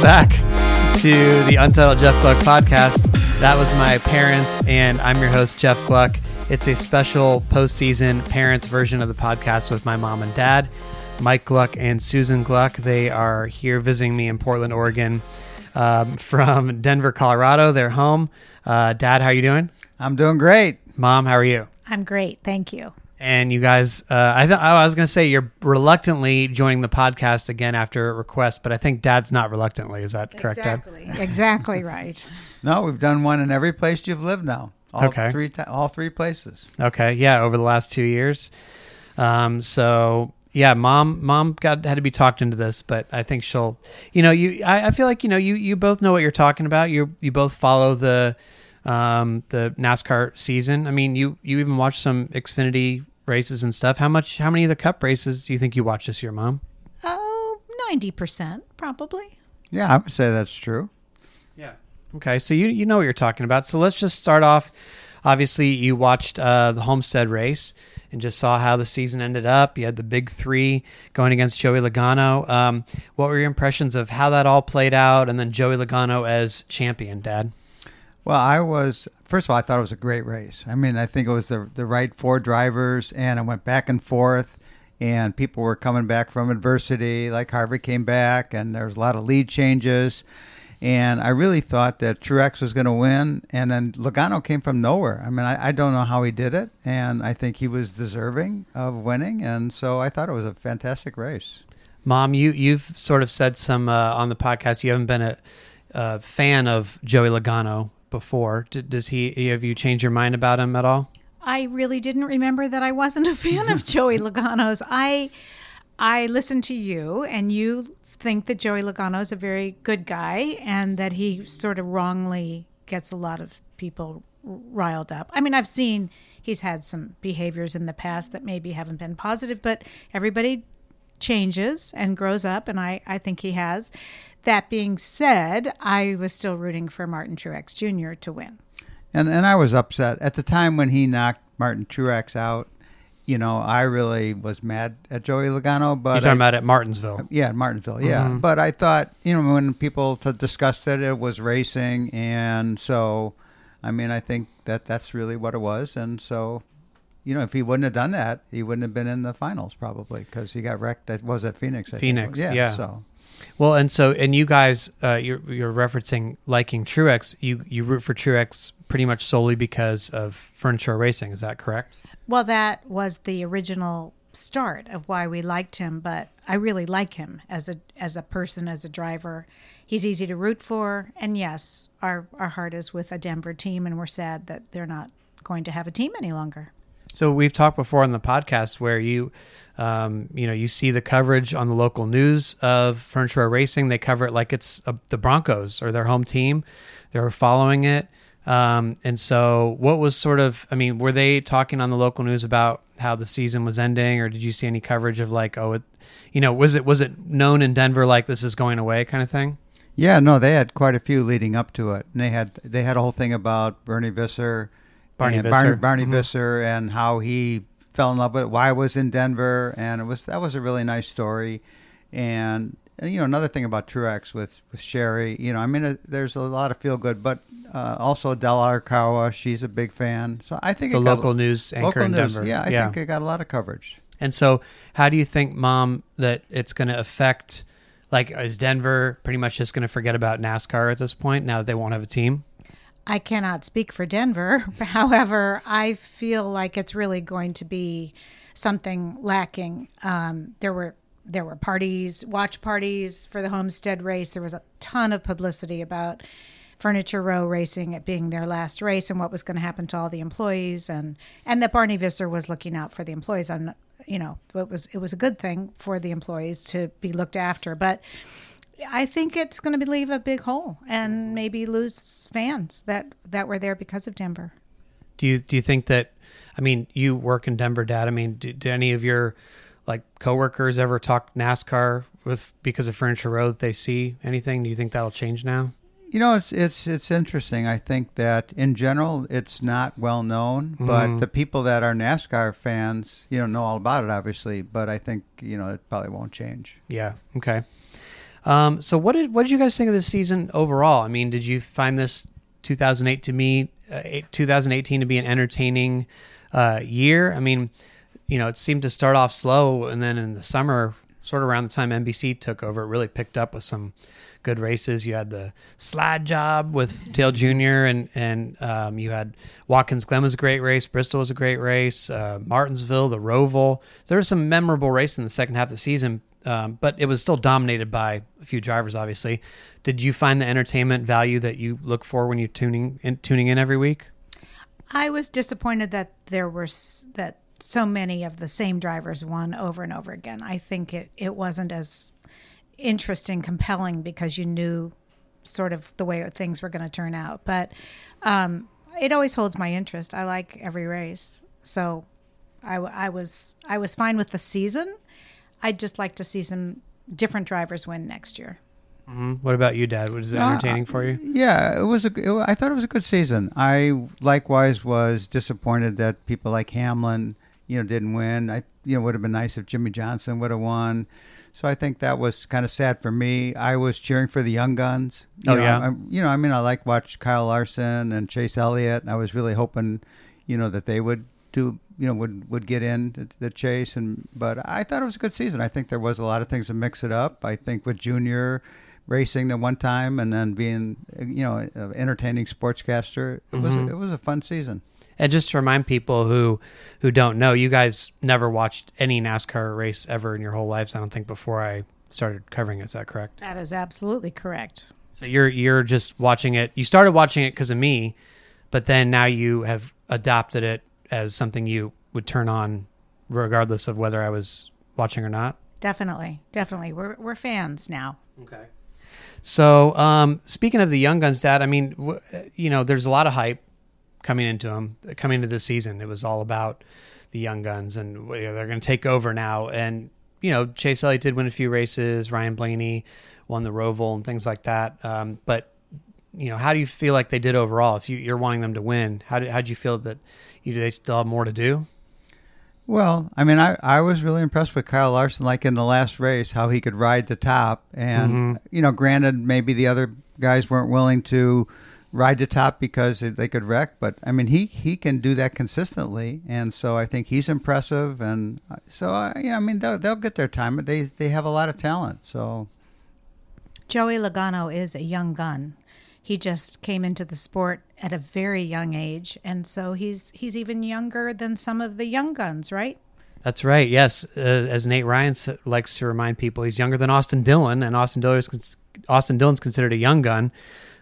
Welcome back to the Untitled Jeff Gluck podcast. That was my parents, and I'm your host, Jeff Gluck. It's a special postseason parents version of the podcast with my mom and dad, Mike Gluck and Susan Gluck. They are here visiting me in Portland, Oregon, um, from Denver, Colorado. They're home. Uh, dad, how are you doing? I'm doing great. Mom, how are you? I'm great. Thank you. And you guys uh, I, th- I was going to say you're reluctantly joining the podcast again after a request but i think dad's not reluctantly is that correct dad Exactly. exactly right. No, we've done one in every place you've lived now. All Okay. three ti all three places. okay yeah over the last two years um, so yeah mom mom got had to be talked into this but i think she'll you know you i, I feel like you know you you both know what you're talking about you you both follow the um, the nascar season i mean you you even watch some xfinity races and stuff how much how many of the cup races do you think you watched this year mom Oh, 90% probably. Yeah, I would say that's true. Yeah. Okay, so you you know what you're talking about. So let's just start off. Obviously, you watched uh, the Homestead race and just saw how the season ended up. You had the big three going against Joey Logano. Um, what were your impressions of how that all played out, and then Joey Logano as champion, Dad? Well, I was first of all, I thought it was a great race. I mean, I think it was the the right four drivers, and it went back and forth, and people were coming back from adversity. Like Harvick came back, and there was a lot of lead changes. And I really thought that Truex was going to win, and then Logano came from nowhere. I mean, I, I don't know how he did it, and I think he was deserving of winning, and so I thought it was a fantastic race. Mom, you you've sort of said some uh, on the podcast. You haven't been a, a fan of Joey Logano before. D- does he? Have you changed your mind about him at all? I really didn't remember that I wasn't a fan of Joey Logano's. I I listened to you and you think that Joey Logano is a very good guy and that he sort of wrongly gets a lot of people riled up. I mean, I've seen he's had some behaviors in the past that maybe haven't been positive, but everybody changes and grows up and I I think he has. That being said, I was still rooting for Martin Truex Jr. to win. And and I was upset at the time when he knocked Martin Truex out. You know, I really was mad at Joey Logano, but You're talking I- about at Martinsville. yeah, Martinsville, yeah. Mm-hmm. But I thought, you know, when people t- discussed it, it was racing, and so, I mean, I think that that's really what it was, and so, you know, if he wouldn't have done that, he wouldn't have been in the finals probably because he got wrecked. That was at Phoenix. I think. Phoenix, yeah. yeah. So Well, and so and you guys, uh, you're you're referencing liking Truex. You you root for Truex pretty much solely because of Furniture Racing. Is that correct? Well, that was the original start of why we liked him, but I really like him as a as a person, as a driver. He's easy to root for, and yes, our our heart is with a Denver team, and we're sad that they're not going to have a team any longer. So we've talked before on the podcast where you, um, you know, you see the coverage on the local news of Furniture Racing. They cover it like it's uh the Broncos or their home team. They're following it. Um, and so, what was sort of? I mean, were they talking on the local news about how the season was ending, or did you see any coverage of like, oh, it, you know, was it was it known in Denver like this is going away kind of thing? yeah, no, they had quite a few leading up to it, and they had they had a whole thing about Bernie Visser, Barney and Visser. Barney, Barney Mhm. Visser, and how he fell in love with it, why it was in Denver, and it was that was a really nice story. And, and, you know, another thing about Truex with with Sherry, you know, I mean, uh, there's a lot of feel good, but uh, also Adele Arakawa, she's a big fan. So I think The it got- local news anchor local in news, Denver. yeah, I think it got a lot of coverage. And so, how do you think, Mom, that it's going to affect? Like, is Denver pretty much just going to forget about NASCAR at this point now that they won't have a team? I cannot speak for Denver. However, I feel like it's really going to be something lacking. Um, there were there were parties, watch parties for the Homestead race. There was a ton of publicity about Furniture Row racing, it being their last race, and what was going to happen to all the employees, and and that Barney Visser was looking out for the employees. I'm you know, it was it was a good thing for the employees to be looked after, but. I think it's going to leave a big hole and maybe lose fans that that were there because of Denver. Do you do you think that? I mean, you work in Denver, Dad. I mean, do, do any of your like coworkers ever talk NASCAR with because of Furniture Row that they see anything? Do you think that'll change now? You know, it's it's it's interesting. I think that in general, it's not well known, but Mhm. the people that are NASCAR fans, you know, know all about it, obviously. But I think you know it probably won't change. Yeah. Okay. Um, so what did what did you guys think of this season overall? I mean, did you find this 2008 to me uh, 2018 to be an entertaining uh, year? I mean, you know, it seemed to start off slow, and then in the summer, sort of around the time NBC took over, it really picked up with some good races. You had the slide job with Dale Jr. and and um, you had Watkins Glen was a great race. Bristol was a great race. Uh, Martinsville, the Roval. There was some memorable races in the second half of the season, um, but it was still dominated by a few drivers. Obviously, did you find the entertainment value that you look for when you're tuning in, tuning in every week? I was disappointed that there were that so many of the same drivers won over and over again. I think it it wasn't as interesting, compelling because you knew sort of the way things were going to turn out. But um, it always holds my interest. I like every race, so I, I was I was fine with the season. I'd just like to see some different drivers win next year. hmm What about you, Dad? Was it Uh, entertaining for you? Yeah, it was a. It, I thought it was a good season. I likewise was disappointed that people like Hamlin, you know, didn't win. I, you know, it would have been nice if Jimmie Johnson would have won. So I think that was kind of sad for me. I was cheering for the young guns. You Oh, know, yeah? I, you know, I mean, I like watch Kyle Larson and Chase Elliott. And I was really hoping, you know, that they would do, you know, would would get in the chase. And but I thought it was a good season. I think there was a lot of things to mix it up. I think with Junior racing the one time and then being, you know, an entertaining sportscaster, it was Mhm. it was a fun season. And just to remind people who who don't know, you guys never watched any NASCAR race ever in your whole lives. I don't think before I started covering it. Is that correct? That is absolutely correct. So you're you're just watching it. You started watching it because of me, but then now you have adopted it as something you would turn on, regardless of whether I was watching or not. Definitely, definitely. We're we're fans now. Okay. So, um, speaking of the young guns, Dad, I mean, w- you know, there's a lot of hype coming into them, coming into this season. It was all about the young guns, and you know, they're going to take over now. And you know, Chase Elliott did win a few races. Ryan Blaney won the Roval and things like that. Um, but you know, how do you feel like they did overall? If you, you're wanting them to win, how do how do you feel that you do they still have more to do? Well, I mean, I, I was really impressed with Kyle Larson, like in the last race, how he could ride the top. And, Mhm. you know, granted, maybe the other guys weren't willing to ride the top because they could wreck, but I mean, he, he can do that consistently. And so I think he's impressive. And uh, so, I, you know, I mean, they'll, they'll get their time. They, they have a lot of talent. So, Joey Logano is a young gun. He just came into the sport at a very young age, and so he's he's even younger than some of the young guns, right? That's right. Yes, uh, as Nate Ryan s- likes to remind people, he's younger than Austin Dillon, and Austin Dillon's cons- Austin Dillon's considered a young gun,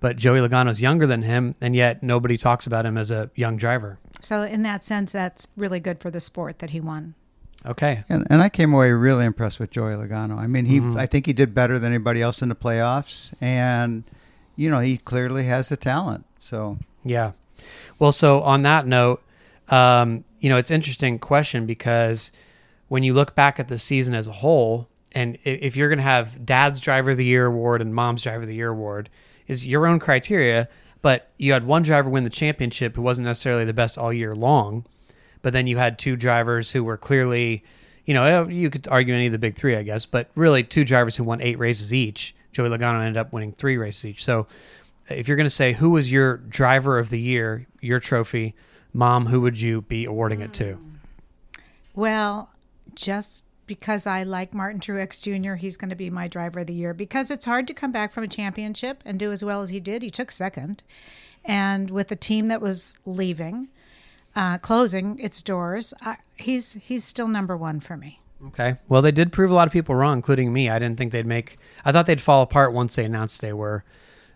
but Joey Logano's younger than him, and yet nobody talks about him as a young driver. So in that sense, that's really good for the sport that he won. Okay. and, and I came away really impressed with Joey Logano. I mean, he, Mhm. I think he did better than anybody else in the playoffs. And, you know, he clearly has the talent. So, Yeah. Well, so on that note, um, you know, it's interesting question because when you look back at the season as a whole, and if you're going to have dad's driver of the year award and mom's driver of the year award, is your own criteria. But you had one driver win the championship who wasn't necessarily the best all year long, but then you had two drivers who were clearly, you know, you could argue any of the big three, I guess, but really two drivers who won eight races each. Joey Logano ended up winning three races each. So if you're going to say who was your driver of the year, your trophy, mom, who would you be awarding it to? Well, just because I like Martin Truex Jr., he's going to be my driver of the year because it's hard to come back from a championship and do as well as he did. He took second, and with a team that was leaving, uh, closing its doors, I, he's he's still number one for me. Okay. Well, they did prove a lot of people wrong, including me. I didn't think they'd make. I thought they'd fall apart once they announced they were.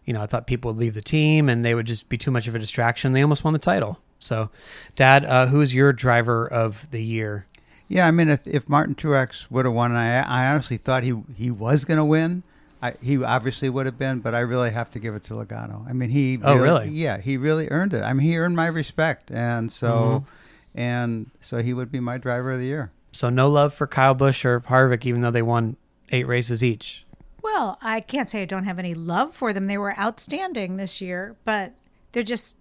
You know, I thought people would leave the team and they would just be too much of a distraction. They almost won the title. So, Dad, uh, who is your driver of the year? yeah, I mean, if, if Martin Truex would have won, and I, I honestly thought he, he was going to win, I, he obviously would have been, but I really have to give it to Logano. I mean, he. Oh, really? Yeah, he really earned it. I mean, he earned my respect. And so, and so he would be my driver of the year. So, no love for Kyle Busch or Harvick, even though they won eight races each. Well, I can't say I don't have any love for them. They were outstanding this year, but they're just,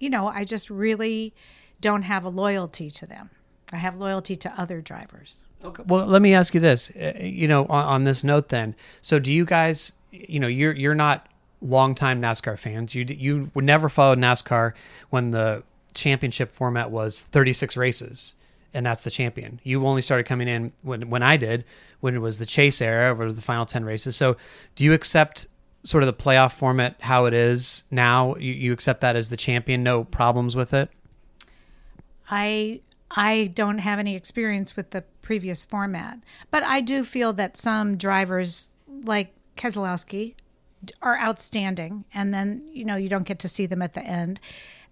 you know, I just really don't have a loyalty to them. I have loyalty to other drivers. Okay. Well, let me ask you this. Uh, you know, on, on this note, then, so do you guys? You know, you're you're not longtime NASCAR fans. You you would never follow NASCAR when the championship format was 36 races and that's the champion. You only started coming in when when I did when it was the chase era over the final 10 races. So, do you accept sort of the playoff format how it is now? You, you accept that as the champion, no problems with it? I I don't have any experience with the previous format, but I do feel that some drivers like Keselowski are outstanding, and then you know you don't get to see them at the end,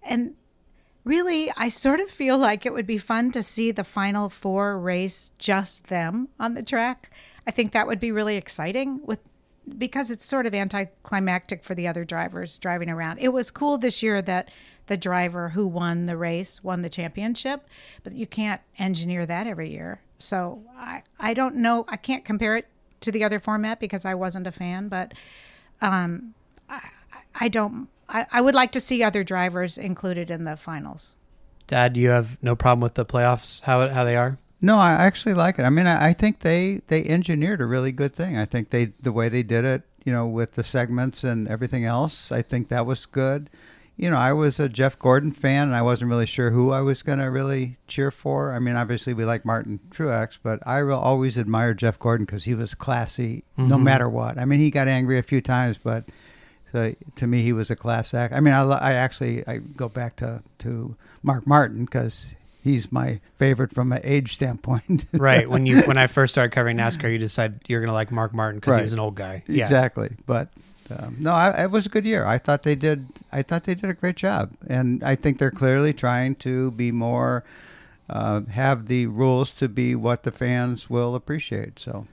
and really I sort of feel like it would be fun to see the final four race just them on the track. I think that would be really exciting with because it's sort of anticlimactic for the other drivers driving around. It was cool this year that the driver who won the race won the championship, but you can't engineer that every year. So I, I don't know. I can't compare it to the other format because I wasn't a fan, but um, I, I don't. I, I would like to see other drivers included in the finals. Dad, you have no problem with the playoffs? How how they are? No, I actually like it. I mean, I, I think they they engineered a really good thing. I think they the way they did it, you know, with the segments and everything else. I think that was good you know, I was a Jeff Gordon fan, and I wasn't really sure who I was going to really cheer for. I mean, obviously we like Martin Truex, but I will always admire Jeff Gordon because he was classy mm-hmm. no matter what. I mean, he got angry a few times, but so to me, he was a class act. I mean, I, I actually I go back to to Mark Martin because he's my favorite from an age standpoint. right. When you when I first started covering NASCAR, you decided you're going to like Mark Martin because right. he was an old guy. Yeah. Exactly. But um, no, I, it was a good year. I thought they did. I thought they did a great job, and I think they're clearly trying to be more, uh, have the rules to be what the fans will appreciate. So,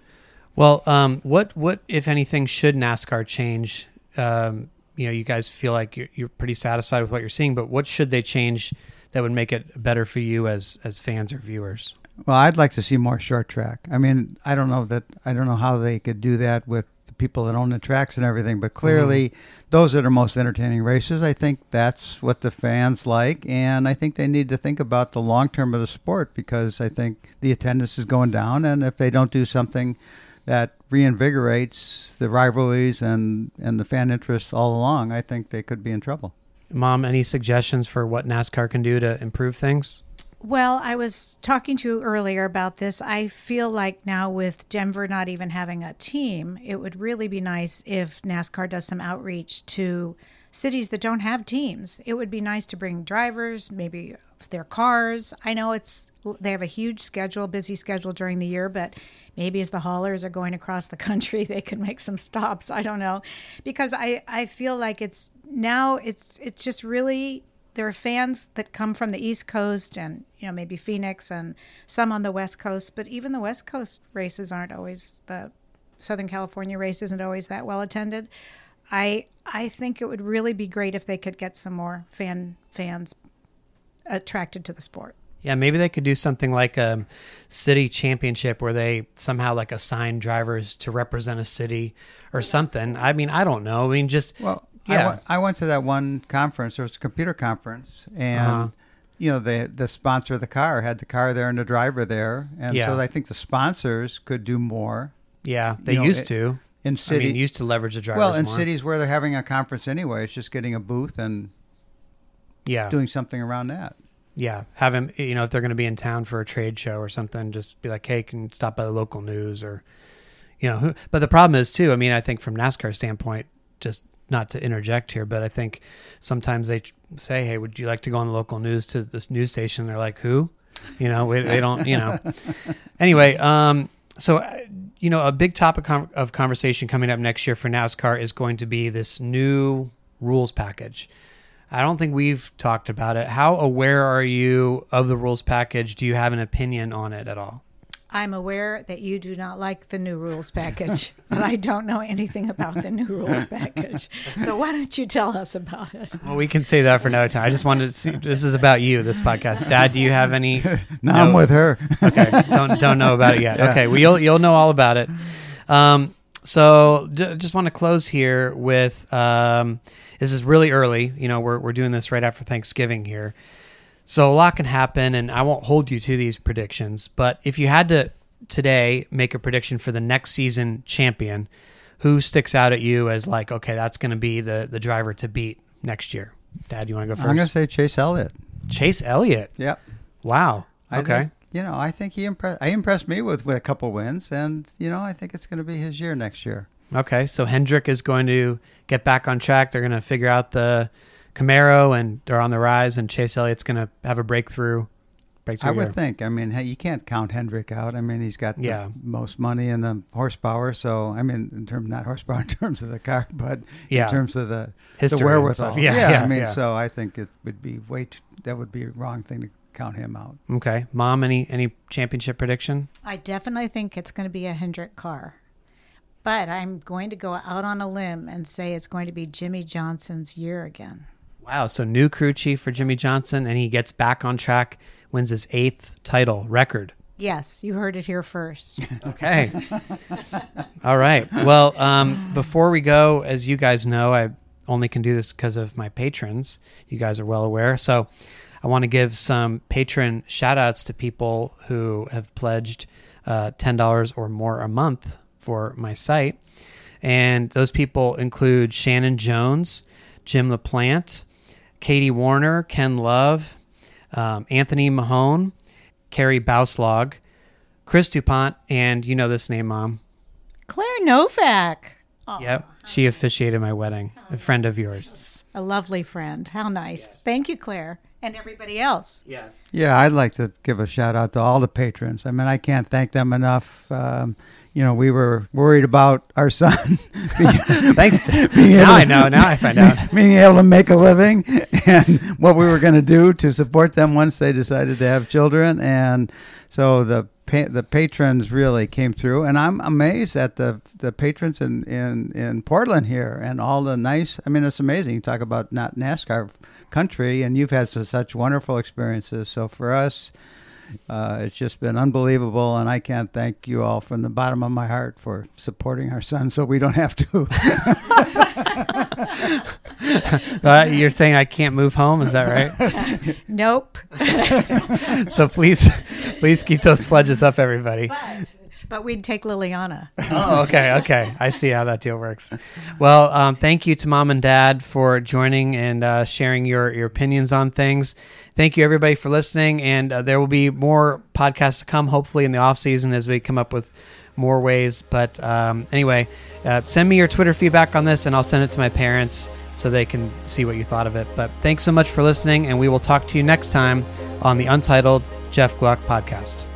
well, um, what what if anything should NASCAR change? Um, you know, you guys feel like you're, you're pretty satisfied with what you're seeing, but what should they change that would make it better for you as as fans or viewers? Well, I'd like to see more short track. I mean, I don't know that I don't know how they could do that with the people that own the tracks and everything, but clearly mm-hmm. those are the most entertaining races. I think that's what the fans like, and I think they need to think about the long term of the sport because I think the attendance is going down, and if they don't do something that reinvigorates the rivalries and and the fan interest all along, I think they could be in trouble. Mom, any suggestions for what NASCAR can do to improve things? Well, I was talking to you earlier about this. I feel like now with Denver not even having a team, it would really be nice if NASCAR does some outreach to cities that don't have teams. It would be nice to bring drivers, maybe their cars. I know it's they have a huge schedule, busy schedule during the year, but maybe as the haulers are going across the country, they can make some stops. I don't know. Because I I feel like it's now it's it's just really there are fans that come from the East Coast and you know maybe Phoenix and some on the West Coast, but even the West Coast races aren't always the Southern California race isn't always that well attended. I I think it would really be great if they could get some more fan fans attracted to the sport. Yeah, maybe they could do something like a city championship where they somehow like assign drivers to represent a city or something. I mean, I don't know. I mean, just well, yeah. I went, to that one conference. There was a computer conference, and uh-huh. you know the the sponsor of the car had the car there and the driver there, and yeah. so I think the sponsors could do more. Yeah, they you used know, to. In city, I mean, used to leverage the drivers. Well, in more. cities where they're having a conference anyway, it's just getting a booth and yeah, doing something around that. Yeah, have him. You know, if they're going to be in town for a trade show or something, just be like, "Hey, can stop by the local news?" Or, you know, who, but the problem is too. I mean, I think from NASCAR standpoint, just not to interject here, but I think sometimes they say, "Hey, would you like to go on the local news to this news station?" They're like, "Who?" You know, we, they don't. You know. anyway, um, so you know, a big topic of conversation coming up next year for NASCAR is going to be this new rules package. I don't think we've talked about it. How aware are you of the rules package? Do you have an opinion on it at all? I'm aware that you do not like the new rules package, but I don't know anything about the new rules package. So why don't you tell us about it? Well, we can say that for another time. I just wanted to see. This is about you. This podcast, Dad. Do you have any? no, I'm with her. okay, don't don't know about it yet. Yeah. Okay, well you'll you'll know all about it. Um, so d- just want to close here with um, this is really early. You know, we're we're doing this right after Thanksgiving here, so a lot can happen, and I won't hold you to these predictions. But if you had to today make a prediction for the next season champion, who sticks out at you as like, okay, that's going to be the the driver to beat next year? Dad, you want to go 1st I'm going to say Chase Elliott. Chase Elliott. Yep. Wow. Okay. think, you know, I think he impressed. I impressed me with, with a couple wins, and you know, I think it's going to be his year next year. Okay, so Hendrick is going to get back on track. They're going to figure out the Camaro, and they're on the rise. And Chase Elliott's going to have a breakthrough. Breakthrough. I would year. think. I mean, hey, you can't count Hendrick out. I mean, he's got the Yeah. most money and the horsepower. So, I mean, in terms not horsepower in terms of the car, but Yeah. in terms of the History the wherewithal. stuff. Yeah, yeah, I mean, yeah. so I think it would be way too, that would be a wrong thing to count him out. Okay, Mom, any any championship prediction? I definitely think it's going to be a Hendrick car. But I'm going to go out on a limb and say it's going to be Jimmie Johnson's year again. Wow, so new crew chief for Jimmie Johnson, and he gets back on track, wins his eighth title record. Yes, you heard it here first. Okay. All right. Well, um, before we go, as you guys know, I only can do this because of my patrons. You guys are well aware. So I want to give some patron shout outs to people who have pledged uh, $10 or more a month for my site. And those people include Shannon Jones, Jim LaPlante, Katie Warner, Ken Love, um, Anthony Mahone, Carrie Bauslag, Chris DuPont, and you know this name, Mom. Claire Novak. Oh, Yep. She officiated my wedding, a friend of yours. A lovely friend. How nice. Thank you, Claire. And everybody else. Yes. Yeah, I'd like to give a shout out to all the patrons. I mean, I can't thank them enough. Um, you know, we were worried about our son Thanks. being able now I to- know. Now I find out. being able to make a living and what we were going to do to support them once they decided to have children. And so the pa- the patrons really came through, and I'm amazed at the the patrons in, in, in Portland here and all the nice. I mean, it's amazing. You talk about not NASCAR country, and you've had su- such wonderful experiences. So for us. Uh, it's just been unbelievable, and I can't thank you all from the bottom of my heart for supporting our son, so we don't have to. Uh, you're saying I can't move home? Is that right? Nope. so please, please keep those pledges up, everybody. but, but we'd take Liliana. Oh, okay, okay. I see how that deal works. Well, um, thank you to mom and dad for joining and uh, sharing your, your opinions on things. Thank you, everybody, for listening. And uh, there will be more podcasts to come, hopefully, in the off season as we come up with more ways. But um, anyway, uh, send me your Twitter feedback on this, and I'll send it to my parents so they can see what you thought of it. But thanks so much for listening, and we will talk to you next time on the Untitled Jeff Gluck podcast.